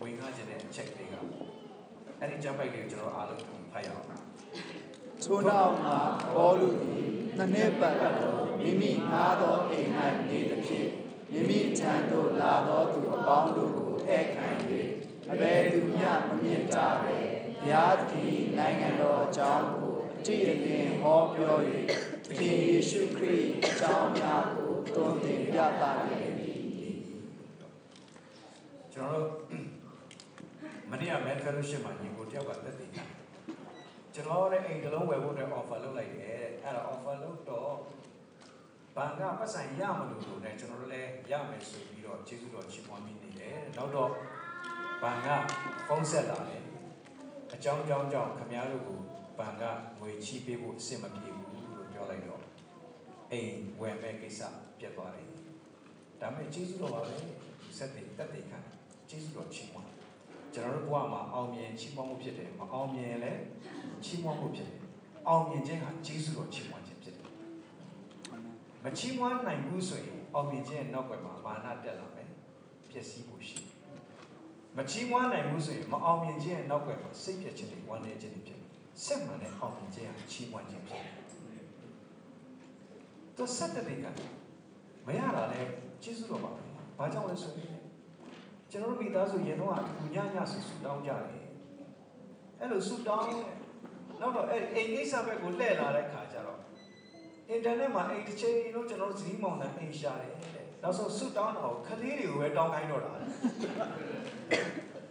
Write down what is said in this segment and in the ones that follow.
ဝင်ခခြင်းတဲ့အချက်တွေကအဲ့ဒီကျမ်းပိုက်လေးကိုကျွန်တော်အားလုံးဖတ်ရအောင်ထို့နောက်မှဘောလူသည်နှစ်နှစ်ပတ်လုံးမိမိငားသောအိမ်၌နေသည်ဖြင့်မိမိထံသို့လာသောသူအပေါင်းတို့ကိုဧည့်ခံ၍အဘယ်သူမျှမမြင်ကြပဲဘုရားသခင်နိုင်ငံတော်အကြောင်းကိုအကြည့်အလင်းဟောပြော၍သခင်ယေရှုခရစ်အကြောင်းများကိုသွန်သင်ပြသနေသည်ကျွန်တော်တို့မ နေ့က Med Fellowship မှာညီကိုတယောက်ကတက်တည်တာကျွန်တော်လည်းအိမ်တစ်လုံးဝယ်ဖို့အတွက် offer လုပ်လိုက်တယ်အဲ့ဒါ offer လုပ်တော့ဘဏ်ကပတ်စံရမလို့လို့ねကျွန်တော်တို့လည်းရမယ်ဆိုပြီးတော့ကျေးဇူးတော်ချီးမွမ်းမိနေတယ်နောက်တော့ဘဏ်ကဖုန်းဆက်လာတယ်အကြောင်းကြောင်းကြောင့်ခမည်းတော်ကိုဘဏ်ကငွေချီးပေးဖို့အဆင်မပြေဘူးလို့ပြောလိုက်တော့အိမ်ဝယ်မဲ့ကိစ္စပြတ်သွားတယ်ဒါပေမဲ့ကျေးဇူးတော်ပါပဲဆက်တည်တက်တည်ခံကျေးဇူးတော်ချီးမွမ်း ကျွန်တော်တို့ဘဝမှာအောင်မြင်ချီးမွမ်းမှုဖြစ်တယ်မအောင်မြင်လည်းချီးမွမ်းမှုဖြစ်တယ်အောင်မြင်ခြင်းဟာကျေးဇူးတော်ချီးမွမ်းခြင်းဖြစ်တယ်မချီးမွမ်းနိုင်ဘူးဆိုရင်အောင်မြင်ခြင်းရဲ့နောက်ွယ်မှာမာနတက်လာမယ်ပျက်စီးဖို့ရှိတယ်မချီးမွမ်းနိုင်ဘူးဆိုရင်မအောင်မြင်ခြင်းရဲ့နောက်ွယ်မှာစိတ်ပြည့်ခြင်းတွေဝမ်းနည်းခြင်းတွေဖြစ်တယ်ဆက်မှန်တဲ့အောင်မြင်ခြင်းဟာချီးမွမ်းခြင်းဖြစ်တယ်သူဆက်တဲ့ကမရတာလဲကျေးဇူးတော်ပါပဲဘာကြောင့်လဲဆိုရင် ကျွန်တော်တို့မိသားစုရင်တော့အကူညညဆူဆူတောင်းကြတယ်အဲ့လိုဆူတောင်းနောက်တော့အဲ့အိမ်ကိစ္စဘက်ကိုလှည့်လာတဲ့ခါကျတော့အင်တာနက်မှာအိမ်တစ်ချိန်လုံးကျွန်တော်တို့ဇီးမောင်နှံအိမ်ရှာတယ်တဲ့နောက်ဆုံးဆူတောင်းတော့ခလေးတွေကိုပဲတောင်းခိုင်းတော့တာတဲ့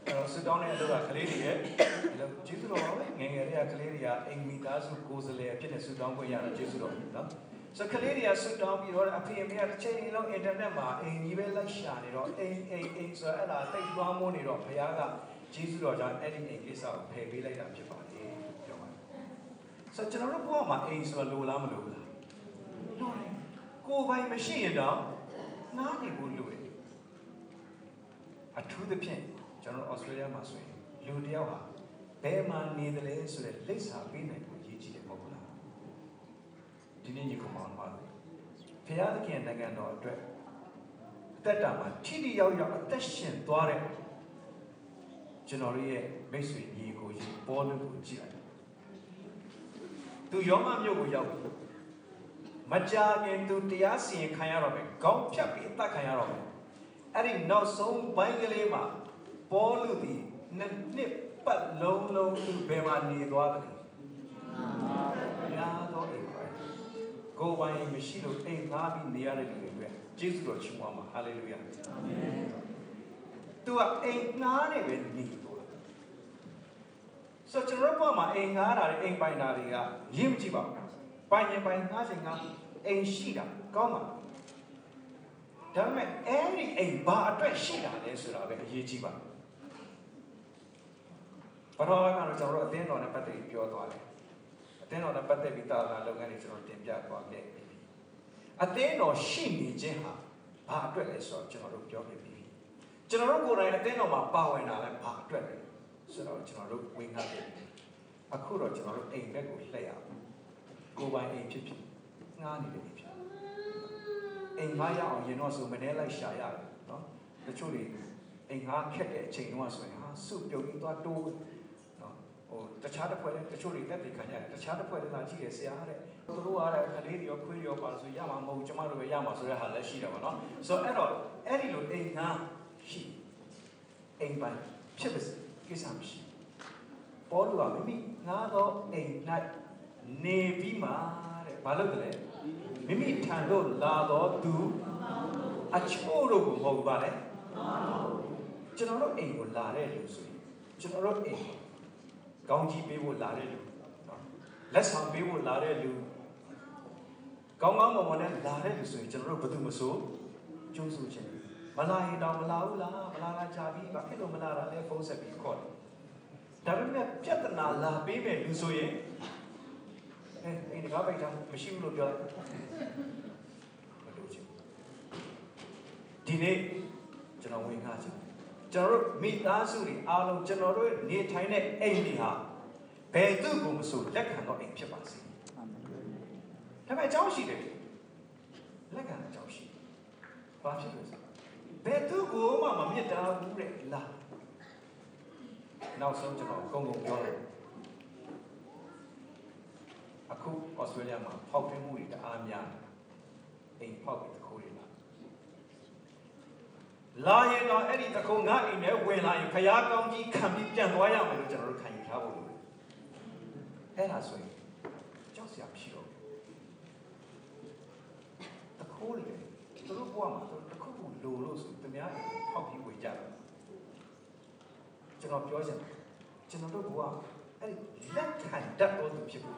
အဲ့တော့ဆူတောင်းတဲ့အလုပ်ကခလေးတွေရဲ့အဲ့လိုကျေးဇူးတော်ပါပဲငယ်ငယ်တွေကခလေးတွေကအိမ်မိသားစုကိုယ်စားလှယ်ဖြစ်နေဆူတောင်းခွင့်ရတာကျေးဇူးတော်နော် ဆိုကလေးတွေကဆွတောင်းပြီးတော့အဖေအမေကတစ်ချိန်လုံးအင်တာနက်မှာအိမ်ကြီးပဲလိုက်ရှာနေတော့အိမ်အိမ်အိမ်ဆိုအဲ့ဒါတိတ်သွားမိုးနေတော့ဘုရားကဂျေဇုတော်ကြောင့်အဲ့ဒီအိမ်ကိစ္စကိုဖယ်ပေးလိုက်တာဖြစ်ပါတယ်ပြောပါတယ်ဆိုကျွန်တော်တို့ဘဝမှာအိမ်ဆိုလိုလားမလိုဘူးလားလိုတယ်ကိုယ်ပိုင်မရှိရင်တော့နားနေဖို့လိုတယ်အထူးသဖြင့်ကျွန်တော်ဩစတြေးလျမှာဆိုရင်လူတစ်ယောက်ဟာဘယ်မှာနေတယ်လဲဆိုတဲ့လိပ်စာပေးနိုင်ဖို့ရည်ကြီးတယ်မဟုတ်လားဒီနေ့ညီ ကောင်မောင်ပါဘုရားသခင်နိုင်ငံတော်အတွက်အသက်တာမှာထိတိရောက်ရောက်အသက်ရှင်သွားတဲ့ကျွန်တော်ရဲ့မိတ်ဆွေညီကိုကြီးပေါ်လို့ကိုကြည့်လိုက်သူယောမမြို့ကိုရောက်ပြီမကြာခင်သူတရားစီရင်ခံရတော့မယ်ခေါင်းဖြတ်ပြီးအသက်ခံရတော့မယ်အဲ့ဒီနောက်ဆုံးဘိုင်းကလေးမှာပေါ်လို့ဒီနှစ်နှစ်ပတ်လုံးလုံးသူဘယ်မှာနေသွားတယ် ကိုယ်ပိုင်မရှိလို့အိမ်သားပြီးနေရတဲ့လူတွေအတွက်ကျေးဇူးတော်ချီးမွမ်းပါဟာလေလုယာအာမင်သူကအိမ်ငှားနေပဲနေသွားဆိုကျွန်တော်တို့ဘဝမှာအိမ်ငှားတာတွေအိမ်ပိုင်တာတွေကရင်းမကြည့်ပါဘူးပိုင်ရင်ပိုင်ငှားချင်ငှားအိမ်ရှိတာကောင်းပါဒါပေမဲ့အဲ့ဒီအိမ်ဘာအတွက်ရှိတာလဲဆိုတာပဲအရေးကြီးပါဘရောကတော့ကျွန်တော်တို့အသင်းတော်နဲ့ပတ်သက်ပြီးပြောသွားတယ် အသင်းတော်နဲ့ပတ်သက်ပြီးတာလာလုပ်ငန်းတွေကျွန်တော်တင်ပြသွားခဲ့ပြီအသင်းတော်ရှိနေခြင်းဟာဘာအတွက်လဲဆိုတော့ကျွန်တော်တို့ပြောခဲ့ပြီကျွန်တော်တို့ကိုယ်တိုင်အသင်းတော်မှာပါဝင်တာလဲဘာအတွက်လဲဆိုတော့ကျွန်တော်တို့ဝင်ခဲ့တယ်အခုတော့ကျွန်တော်တို့အိမ်ဘက်ကိုလှည့်ရအောင်ကိုယ်ပိုင်အိမ်ဖြစ်ဖြစ်ငားနေတဲ့အိမ်ဖြစ်အိမ်ငားရအောင်ရင်တော့ဆိုမနေလိုက်ရှာရတယ်နော်တချို့တွေအိမ်ငားခက်တဲ့အချိန်တုန်းကဆိုရင်ဟာစုပြုတ်ပြီးသွားတိုးနော် ဟိုတခြားတစ်ဖွဲ့လည်းတချို့တွေတက်ပြီးခံရတယ်တခြားတစ်ဖွဲ့လည်းလာကြည့်ရဆရာတဲ့သူတို့ကလည်းခလေးတွေရောခွေးတွေရောပါဆိုရမှာမဟုတ်ကျမတို့ပဲရမှာဆိုတဲ့ဟာလည်းရှိတယ်ပါနော်ဆိုတော့အဲ့တော့အဲ့ဒီလိုအိမ်ငားရှိအိမ်ပိုင်ဖြစ်ပါစေကိစ္စမရှိပေါ်လူကမိမိငားတော့အိမ်၌နေပြီးမှတဲ့ဘာလို့လဲမိမိထံသို့လာတော့သူအချို့တို့ကိုမဟုတ်ပါနဲ့ကျွန်တော်တို့အိမ်ကိုလာတဲ့လူဆိုရင်ကျွန်တော်တို့အိမ် ကောင်းကြီးပေးဖို့လာတဲ့လူနော်လက်ဆောင်ပေးဖို့လာတဲ့လူကောင်းကောင်းမွန်မွန်နဲ့လာတဲ့လူဆိုရင်ကျွန်တော်တို့ဘယ်သူမဆိုကျိုးဆိုခြင်းမလာရင်တော့မလာဘူးလားမလာတာကြာပြီဘာဖြစ်လို့မလာတာလဲဖုန်းဆက်ပြီးခေါ်တယ်ဒါပေမဲ့ပြဿနာလာပေးမဲ့လူဆိုရင်အဲအိမ်တကားပိုက်တာမရှိဘူးလို့ပြောတယ်မလို့ချင်းဒီနေ့ကျွန်တော်ဝင်ခါချင် ကျွန်တော်တို့မိသားစုတွေအားလုံးကျွန်တော်တို့နေထိုင်တဲ့အိမ်တွေဟာဘယ်သူ့ကိုမဆိုလက်ခံတော့အိမ်ဖြစ်ပါစေအာမင်ဒါပေမဲ့အကြောင်းရှိတယ်လက်ခံအကြောင်းရှိဘာဖြစ်လို့လဲဘယ်သူ့ကိုမှမမြစ်တာဘူးတဲ့လားနောက်ဆုံးကျွန်တော်အကုန်လုံးပြောတယ်အခုဩစတြေးလျမှာဖောက်ထွင်းမှုတွေတအားများအိမ်ဖောက်ပြီးတခိုးတွေ လာလာရင်တော့အဲ့ဒီတခိုးငါအိမ်ထဲဝင်လာရင်ဖျားကောင်းကြီးခံပြီးပြန်သွားရမယ်လို့ကျွန်တော်တို့ခံယူထားဖို့လိုတယ်အဲ့ဒါဆိုရင်ကြောက်စရာမရှိတော့ဘူးတခိုးတွေသူတို့ဘဝမှာသူတို့တစ်ခုခုလိုလို့ဆိုသူများအိမ်ဖောက်ပြီးဝင်ကြတယ်ကျွန်တော်ပြောချင်တယ်ကျွန်တော်တို့ဘဝအဲ့ဒီလက်ခံတတ်တော်သူဖြစ်ဖို့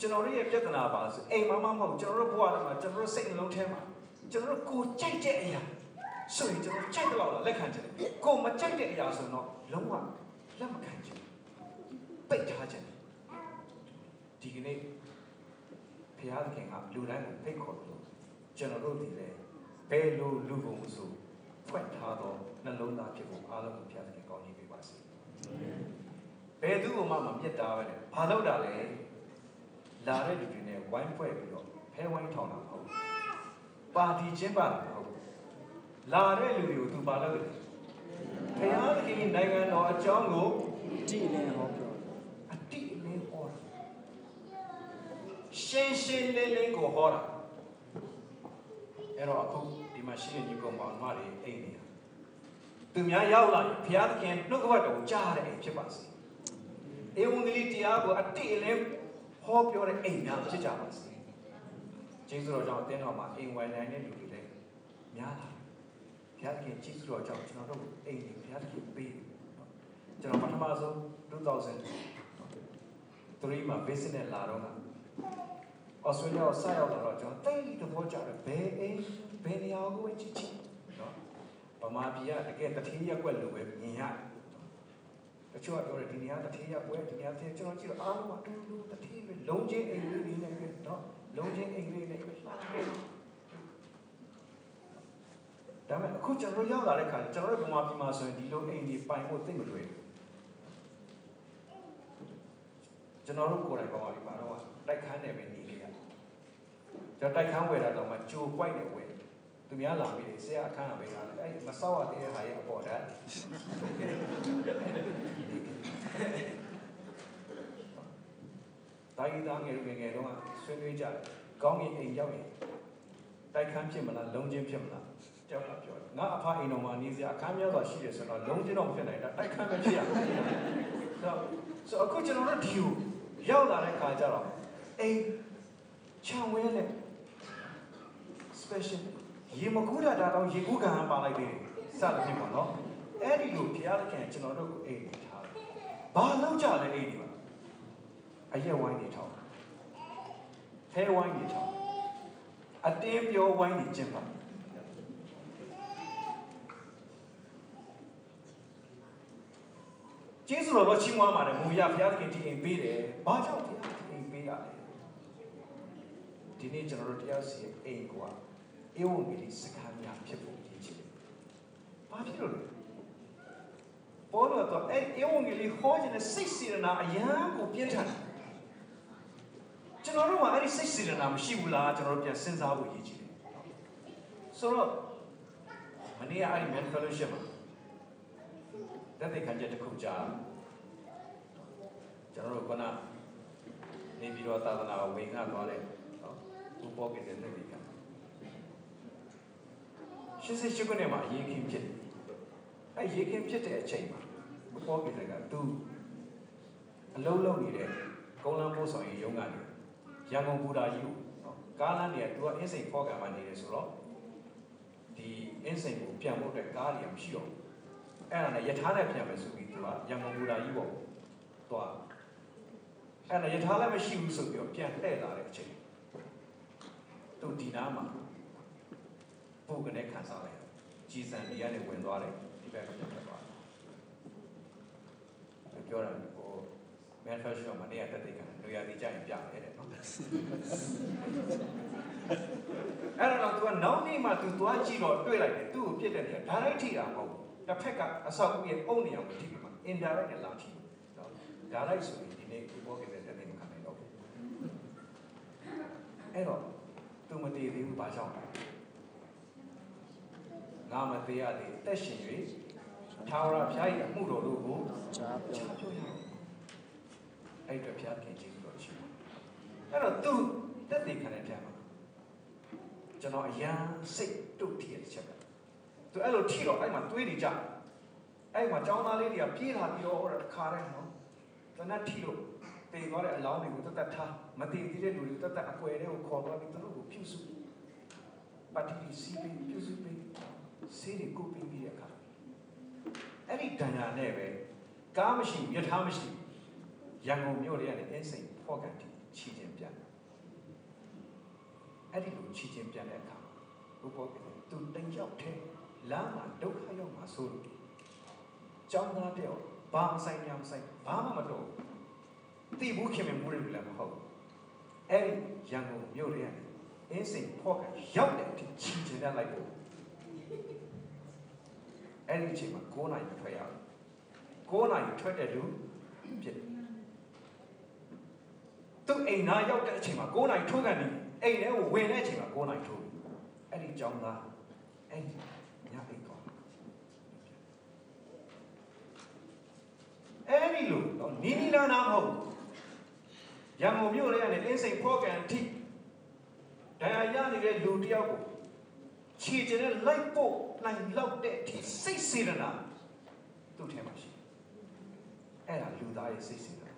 ကျွန်တော်တို့ရဲ့ပြဿနာပါဆိုအိမ်မမမဟုတ်ကျွန်တော်တို့ဘဝထဲမှာကျွန်တော်တို့စိတ်နှလုံးထဲမှာ ကျွန်တော်တို့ကိုကြိုက်တဲ့အရာဆိုရင်ကျွန်တော်ကြိုက်တော့လက်ခံချင်တယ်ကိုမကြိုက်တဲ့အရာဆိုတော့လုံးဝလက်မခံချင်ပိတ်ထားချင်ဒီကနေ့ဘုရားသခင်ကလူတိုင်းကိုဖိတ်ခေါ်လို့ကျွန်တော်တို့ဒီလေဘယ်လိုလူကုန်ဆိုဖွင့်ထားတော့နှလုံးသားဖြစ်ဖို့အားလုံးကိုဘုရားသခင်ကောင်းကြီးပေးပါစေဘယ်သူမှမမြတ်တာပဲလေဘာလို့တာလဲလာတဲ့လူတွေနဲ့ဝိုင်းဖွဲ့ပြီးတော့ဖဲဝိုင်းထောင်တာမဟုတ် ပါတီချင်းပါတာမဟုတ်လာတဲ့လူတွေကိုသူပါလို့တယ်ဘုရားသခင်နိုင်ငံတော်အကြောင်းကိုကြည်လင်ဟောပြောအတိအလင်းဟောတာရှင်းရှင်းလင်းလင်းကိုဟောတာအဲ့တော့အခုဒီမှာရှိတဲ့ညီကောင်မောင်မတွေအိမ်နေတာသူများရောက်လာရင်ဘုရားသခင်နှုတ်ကပတ်တော်ကိုကြားရတဲ့အိမ်ဖြစ်ပါစေဧဝံဂေလိတရားကိုအတိအလင်းဟောပြောတဲ့အိမ်များဖြစ်ကြပါစေ ကျေးဇူးတော်ကြောင့်အသင်းတော်မှာအိမ်ဝိုင်နိုင်တဲ့လူတွေလည်းများလာဘုရားသခင်ကျေးဇူးတော်ကြောင့်ကျွန်တော်တို့အိမ်တွေဘုရားသခင်ပေးတယ်ကျွန်တော်ပထမဆုံး2000 3မှာ visit နဲ့လာတော့ကဩစတြေးလျကိုဆက်ရောက်လာတော့ကျွန်တော်တိတ်တဘောကြတယ်ဘယ်အိမ်ဘယ်နေရာကိုပဲချစ်ချစ်နော်ဗမာပြည်ကတကယ်တတိယကွက်လိုပဲမြင်ရတယ်တချို့ကပြောတယ်ဒီနေရာတတိယကွက်ဒီနေရာတတိယကျွန်တော်ကြည့်တော့အားလုံးကတူတူတတိပဲလုံးချင်းအိမ်လေးလေးနဲ့ပဲနော်လုံးချင်းအိမ်လေးနဲ့ပဲလှတယ် ဒါပေမဲ့အခုကျွန်တော်ရောက်လာတဲ့ခါကျွန်တော်တို့ဗမာပြည်မှာဆိုရင်ဒီလိုအိမ်ကြီးပိုင်ဖို့သိမလွယ်ဘူးကျွန်တော်တို့ကိုယ်တိုင်ဗမာပြည်မှာတော့တိုက်ခန်းနဲ့ပဲနေနေရတယ်ကျွန်တော်တိုက်ခန်းဝယ်တာတော့မှကြိုပွိုက်နေဝယ်သူများလာပြီးဆရာအခန်းကပဲလာတယ်အဲ့မဆောက်ရသေးတဲ့ဟာရဲ့အပေါ်ဓာတ်တိုင်းသားငယ်ငယ်ငယ်တော့ဆွေးနွေးကြတယ်ကောင်းကင်အိမ်ရောက်ရင်တိုက်ခန်းဖြစ်မလားလုံးချင်းဖြစ်မလား ကြောက်လာပြောတယ်ငါအဖအိမ်တော်မှာနေစရာအခန်းများစွာရှိတယ်ဆိုတော့လုံးချင်းတော့မဖြစ်နိုင်တာတိုက်ခန်းပဲဖြစ်ရမယ်ဆိုဆိုအခုကျွန်တော်တို့ဒီကိုရောက်လာတဲ့ခါကျတော့အိမ်ချံဝဲနဲ့ special ရေမကူးတာတော့ရေကူးကန်ပါလိုက်တယ်စသဖြင့်ပေါ့နော်အဲ့ဒီလိုဘုရားသခင်ကျွန်တော်တို့ကိုအိမ်ထားတယ်ဘာလောက်ကြလဲအိမ်ဒီမှာအရက်ဝိုင်းနေထောင်းဖဲဝိုင်းနေထောင်းအတင်းပြောဝိုင်းနေကျင့်ပါကျေးဇူး တော်တော့ချီးမွမ်းပါတယ်မူရဘုရားသခင်ဒီအိမ်ပေးတယ်ဘာကြောင့်ဘုရားသခင်အိမ်ပေးရလဲဒီနေ့ကျွန်တော်တို့တရားစီရင်အိမ်ကွာဧဝံဂေလိစကားများဖြစ်ဖို့ရည်ချစ်တယ်ဘာဖြစ်လို့လဲဘောလို့တော့အဲ့ဧဝံဂေလိဟောခြင်းနဲ့စိတ်စေရနာအယံကိုပြင်းထန်တယ်ကျွန်တော်တို့ကအဲ့ဒီစိတ်စေရနာမရှိဘူးလားကျွန်တော်တို့ပြန်စဉ်းစားဖို့ရည်ချစ်တယ်ဆိုတော့မနေ့ကအဲ့ဒီ man fellowship မှာတက်တဲ့ခံချက်တစ်ခုကြား ကျွန်တော်တို့ကနေပြီးတော့သာသနာကိုဝင်ခါသွားတယ်နော်ဘူပေါ်ကတဲ့နေ့ကရှစ်စစ်ရှိခုနှစ်မှာရေခင်ဖြစ်အဲရေခင်ဖြစ်တဲ့အချိန်မှာဘူပေါ်ကတဲ့ကသူအလုံးလုံးနေတဲ့ကုန်းလမ်းပို့ဆောင်ရေးရုံးကနေရန်ကုန်ဘူတာကြီးကိုနော်ကားလမ်းတွေကသူကအင်းစိန်ဖော့ကံမှာနေတယ်ဆိုတော့ဒီအင်းစိန်ကိုပြန်ဖို့အတွက်ကားတွေမရှိတော့ဘူးအဲ့ဒါနဲ့ယထာနဲ့ပြန်မယ်ဆိုပြီးသူကရန်ကုန်ဘူတာကြီးပေါ့သွား အဲ့ဒါယထာလည်းမရှိဘူးဆိုပြီးတော့ပြန်လှည့်လာတဲ့အချိန်သူဒီနားမှာပုတ်ကနေခံစားလိုက်ကြည်စံနေရနဲ့ဝင်သွားတယ်ဒီဘက်ကပြန်ထွက်သွားတယ်ပြောတာဟို manufacturer မှာနေရာတက်တဲ့ကလူရည်ကြရင်ပြတယ်တဲ့နော်အဲ့တော့ तू ကနောက်နေ့မှ तू သွားကြည့်တော့တွေ့လိုက်တယ်သူ့ကိုပြစ်တဲ့နေရာ direct ထိတာမဟုတ်ဘူးတစ်ဖက်ကအဆောက်အဦရဲ့အုံနေအောင်ထိပြီးမှ indirect နဲ့လာထိ နော် direct ဆိုရင်ဒီနေ့ဒီဘောကတဲ့တက်တဲ့မခံနိုင်တော့ဘူးအဲ့တော့ तू မတည်သေးဘူးဘာကြောင့်လဲငါမသေးရသေးတက်ရှင်၍ထာဝရဘုရား၏အမှုတော်တို့ကိုကြားပြောကြားပြောရအောင်အဲ့အတွက်ဘုရားခင်ကျေးဇူးတော်ရှိပါအဲ့တော့သူတက်တည်ခံတဲ့ပြန်မှာကျွန်တော်အရန်စိတ်တုတ်ထီရဲ့တစ်ချက်ကသူအဲ့လိုထီတော့အဲ့မှာတွေးနေကြအဲ့မှာចောင်းသားလေးတွေကပြေးလာပြီးတော့ဟိုတခါတည်းနော် တနတ်ထီလို့တေသွားတဲ့အလောင်းတွေကိုတတ်တတ်ထားမတည်သေးတဲ့လူတွေတတ်တတ်အကွယ်တွေကိုခေါ်သွားပြီးသူတို့ကိုပြုစုပါတီစီပီပြုစုပြီးစေးတွေကိုပြီးပြီးတဲ့အခါအဲ့ဒီဒဏ္ဍာနဲ့ပဲကားမရှိမြထားမရှိရန်ကုန်မြို့တွေကနေအင်းစိန်ဖော့ကန်တီချီချင်းပြန်အဲ့ဒီလိုချီချင်းပြန်တဲ့အခါဘုဘောကသူတင်ရောက်တဲ့လမ်းမှာဒုက္ခရောက်မှာဆိုလို့ကျောင်းသားတယောက် ဘာမဆိုင်ညာမဆိုင်ဘာမှမတော့တိဘူးခင်မမှုတွေလည်းမဟုတ်အဲ့ဒီရန်ကုန်မြို့တွေကနေအင်းစိန်ဖော့ကန်ရောက်တဲ့အထိချီချင်းပြန်လိုက်ဖို့အဲ့ဒီအချိန်မှာ9နိုင်ထွက်ရအောင်9နိုင်ထွက်တဲ့လူဖြစ်တယ်သူအိမ်သားရောက်တဲ့အချိန်မှာ9နိုင်ထိုးကန်နေအိမ်ထဲကိုဝင်တဲ့အချိန်မှာ9နိုင်ထိုးအဲ့ဒီကြောင်းသားအဲ့ဒီညအိတ်သွား အဲ့ဒီလိုတော့နီနီနာနာမဟုတ်ရန်ကုန်မြို့ထဲကနေအင်းစိန်ဖော့ကန်ထိဒဏ်ရာရနေတဲ့လူတယောက်ကိုခြေကျတဲ့လိုက်ဖို့နိုင်လောက်တဲ့အထိစိတ်စေတနာသူ့ထဲမှာရှိအဲ့ဒါလူသားရဲ့စိတ်စေတနာ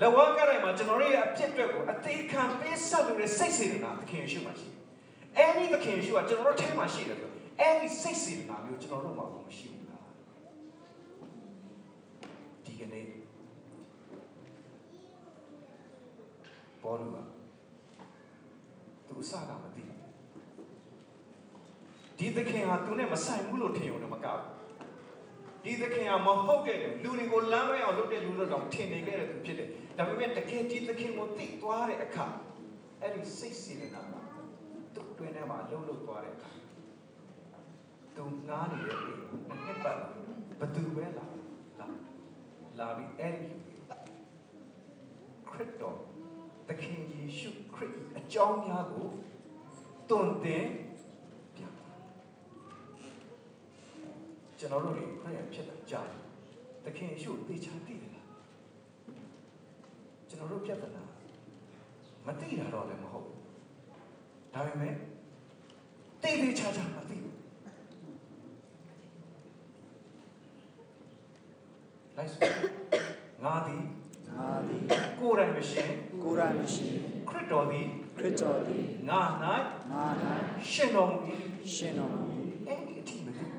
လဝကရိုင်မှာကျွန်တော်တို့ရဲ့အဖြစ်အတွက်ကိုအသေးခံပေးဆက်လို့တဲ့စိတ်စေတနာသခင်ရှိမှရှိအဲ့ဒီသခင်ရှိကကျွန်တော်တို့ထဲမှာရှိတယ်ဆိုအဲ့ဒီစိတ်စေတနာမျိုးကျွန်တော်တို့မှာမရှိဘူးလား ဒီကနေ့ဘောလူကသူအစကမသိဘူးဒီသခင်ဟာသူနဲ့မဆိုင်ဘူးလို့ထင်ရုံနဲ့မကဘူးဒီသခင်ဟာမဟုတ်တဲ့လူတွေကိုလမ်းလွဲအောင်လုပ်တဲ့လူတို့တော့ထင်နေခဲ့တဲ့သူဖြစ်တယ်ဒါပေမဲ့တကယ်ဒီသခင်ကိုသိသွားတဲ့အခါအဲ့ဒီစိတ်စေတနာကသူ့တွင်ထဲမှာလှုပ်လှုပ်သွားတဲ့အခါသူငားနေတဲ့လူနှစ်နှစ်ပတ်ဘသူပဲလာ လာလာပြီးအဲ့ဒီခရစ်တော်သခင်ယေရှုခရစ်အကြောင်းများကိုတွင်တင်ပြပါကျွန်တော်တို့တွေခရစ်ယာန်ဖြစ်တာကြားတယ်သခင်ယေရှုသိချာသိတယ်လားကျွန်တော်တို့ပြဿနာမသိတာတော့လည်းမဟုတ်ဘူးဒါပေမဲ့သိသိချာချာမသိဘူး လိုက်စို့ငါသည်ငါသည်ကိုယ်တိုင်မရှင်ကိုယ်တိုင်မရှိခရစ်တော်သည်ခရစ်တော်သည်ငါငါ၌၌ရှင်တော်မူ၏ရှင်တော်မူ၏အဲ့ဒီအထိမသိဘူး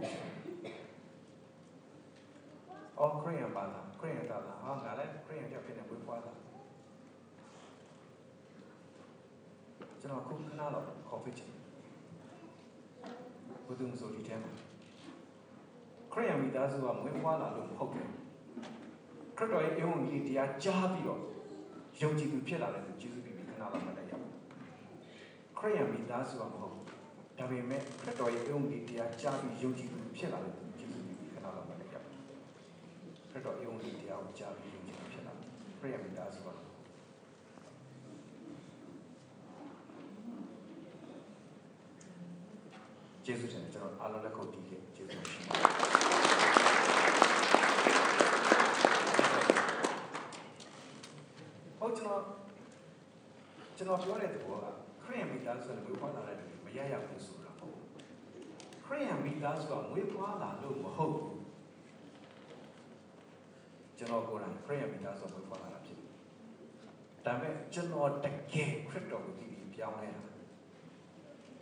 အော်ခရိယန်ပါလားခရိယန်တာလားဟာငါလည်းခရိယန်ကြောင့်ဖြစ်နေဝေးပွားတာကျွန်တော်ခုခဏတော့ခေါ်ဖိတ်ချင်ဘုသူမဆိုဒီထဲမှာခရိယန်မိသားစုကမွေးဖွားလာလို့မဟုတ်ဘူး ခရစ်တော်ရဲ့ယုံကြည်တရားကြားပြီးတော့ယုံကြည်သူဖြစ်လာတဲ့သူကျေးဇူးပြုပြီးခဏလောက်မှလည်းရောက်ခရိယန်မိသားစုကမဟုတ်ဘူးဒါပေမဲ့ခရစ်တော်ရဲ့ယုံကြည်တရားကြားပြီးယုံကြည်သူဖြစ်လာတဲ့သူကျေးဇူးပြုပြီးခဏလောက်မှလည်းရောက်ခရစ်တော်ယုံကြည်တရားကိုကြားပြီးယုံကြည်သူဖြစ်လာတယ်ခရိယန်မိသားစုကကျေးဇူးတင်တယ်ကျွန်တော်အားလုံးလက်ခုပ်တီးခဲ့ကျေးဇူးရှင်ပါဟုတ် ကျွန်တော်ကျွန်တော်ပြောတဲ့သဘောကခရိယန်မိသားစုနဲ့ဝေဖွားလာတဲ့လူမရရဘူးဆိုတာဟုတ်ခရိယန်မိသားစုကဝေဖွားလာလို့မဟုတ်ဘူးကျွန်တော်ကိုယ်တိုင်ခရိယန်မိသားစုဝေဖွားလာတာဖြစ်တယ်ဒါပေမဲ့ကျွန်တော်တကယ်ခရစ်တော်ကိုသိပြီးပြောင်းလဲတာ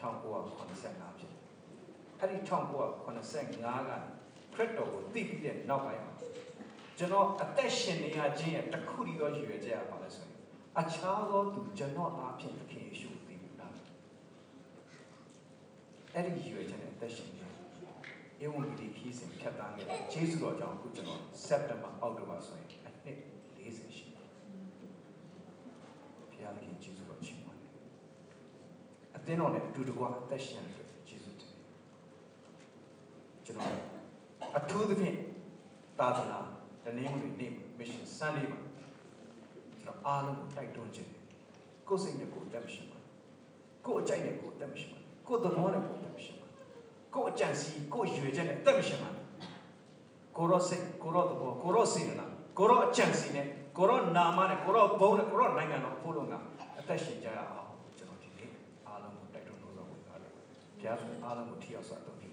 1985ဖြစ်တယ်အဲ့ဒီ1985ကခရစ်တော်ကိုသိပြီးတဲ့နောက်ပိုင်းမှာ ကျွန်တော်အသက်ရှင်နေရခြင်းရဲ့တစ်ခုတည်းသောရည်ရွယ်ချက်ရပါလဲဆိုရင်အခြားသောသူကျွန်တော်အားဖြင့်သခင်ယေရှုကိုသိပြီးသားအဲ့ဒီရည်ရွယ်ချက်နဲ့အသက်ရှင်နေဧဝံဂေလိခီးစဉ်ဖြတ်တန်းခဲ့တဲ့ဂျေဇုတော်ကြောင့်အခုကျွန်တော်စက်တဘာအောက်တိုဘာဆိုရင်အနှစ်40ရှိတယ်ဘုရားသခင်ဂျေဇုတော်ချီးမွမ်းတယ်အသင်းတော်နဲ့အတူတကွအသက်ရှင်တဲ့ဂျေဇုတင်ကျွန်တော်အထူးသဖြင့်သာသနာ တနင်္ဂနွေနေ့ mission Sunday မှာကျွန်တော်အားလုံးကိုတိုက်တွန်းခြင်းကိုယ်စိတ်နဲ့ကိုယ်တက်မရှိပါကိုယ်အကြိုက်နဲ့ကိုယ်တက်မရှိပါကိုယ်သဘောနဲ့ကိုယ်တက်မရှိပါကိုအကြံစီကိုရွေချက်နဲ့တက်မရှင်ပါနဲ့ကိုရောစိတ်ကိုရောတဘောကိုရောစေနာကိုရောအကြံစီနဲ့ကိုရောနာမနဲ့ကိုရောဘုံနဲ့ကိုရောနိုင်ငံတော်ဖို့လုံးကအသက်ရှင်ကြရအောင်ကျွန်တော်ဒီနေ့အားလုံးကိုတိုက်တွန်းလို့ဆိုဝင်ပါတယ်ဘုရားအားလုံးကိုထီအောင်စွာတော်ပြပါစေ